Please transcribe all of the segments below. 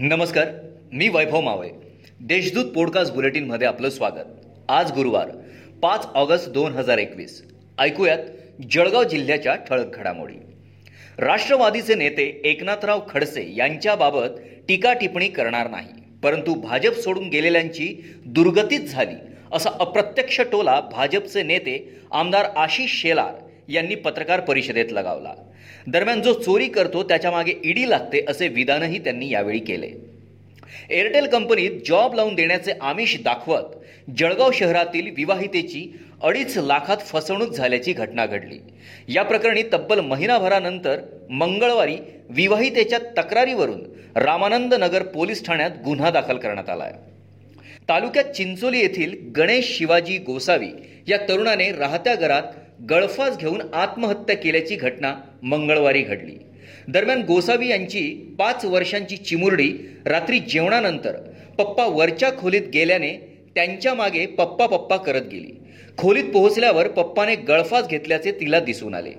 नमस्कार मी वैभव मावळे. देशदूत पॉडकास्ट बुलेटिनमध्ये आपलं स्वागत. आज गुरुवार पाच ऑगस्ट दोन हजार एकवीस. ऐकूयात जळगाव जिल्ह्याच्या ठळक घडामोडी. राष्ट्रवादीचे नेते एकनाथराव खडसे यांच्याबाबत टीका टिप्पणी करणार नाही परंतु भाजप सोडून गेलेल्यांची दुर्गतीच झाली असा अप्रत्यक्ष टोला भाजपचे नेते आमदार आशिष शेलार यांनी पत्रकार परिषदेत लगावला. दरम्यान जो चोरी करतो त्याच्यामागे ईडी लागते असे विधानही त्यांनी यावेळी केले. एअरटेल कंपनीत जॉब लावून देण्याचे आमिष दाखवत जळगाव शहरातील विवाहितेची अडीच लाखात फसवणूक झाल्याची घटना घडली. या प्रकरणी तब्बल महिनाभरानंतर मंगळवारी विवाहितेच्या तक्रारीवरून रामानंद नगर पोलीस ठाण्यात गुन्हा दाखल करण्यात आला आहे तालुक्यात चिंचोली येथील गणेश शिवाजी गोसावी या तरुणाने राहत्या घरात गळफास घेऊन आत्महत्या केल्याची घटना मंगळवारी घडली. दरम्यान गोसावी यांची पाच वर्षांची चिमुरडी रात्री जेवणानंतर पप्पा वरच्या खोलीत गेल्याने त्यांच्या मागे पप्पा पप्पा करत गेली. खोलीत पोहोचल्यावर पप्पाने गळफास घेतल्याचे तिला दिसून आले.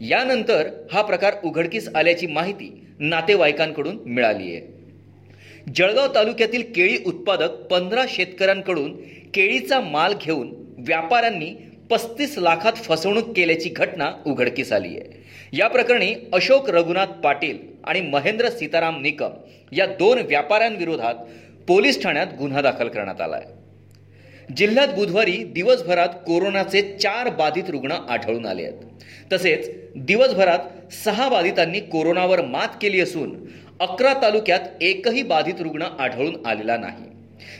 यानंतर हा प्रकार उघडकीस आल्याची माहिती नातेवाईकांकडून मिळाली आहे जळगाव तालुक्यातील केळी उत्पादक पंधरा शेतकऱ्यांकडून केळीचा माल घेऊन व्यापाऱ्यांनी पस्तीस लाखात फसवणूक केल्याची घटना उघडकीस आली आहे. या प्रकरणी अशोक रघुनाथ पाटील आणि महेंद्र सीताराम निकम या दोन व्यापाऱ्यांविरोधात पोलीस ठाण्यात गुन्हा दाखल करण्यात आला आहे. जिल्ह्यात बुधवारी दिवसभरात कोरोनाचे चार बाधित रुग्ण आढळून आले आहेत. तसेच दिवसभरात सहा बाधितांनी कोरोनावर मात केली असून अकरा तालुक्यात एकही बाधित रुग्ण आढळून आलेला नाही.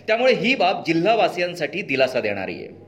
त्यामुळे ही बाब जिल्हावासियांसाठी दिलासा देणारी आहे.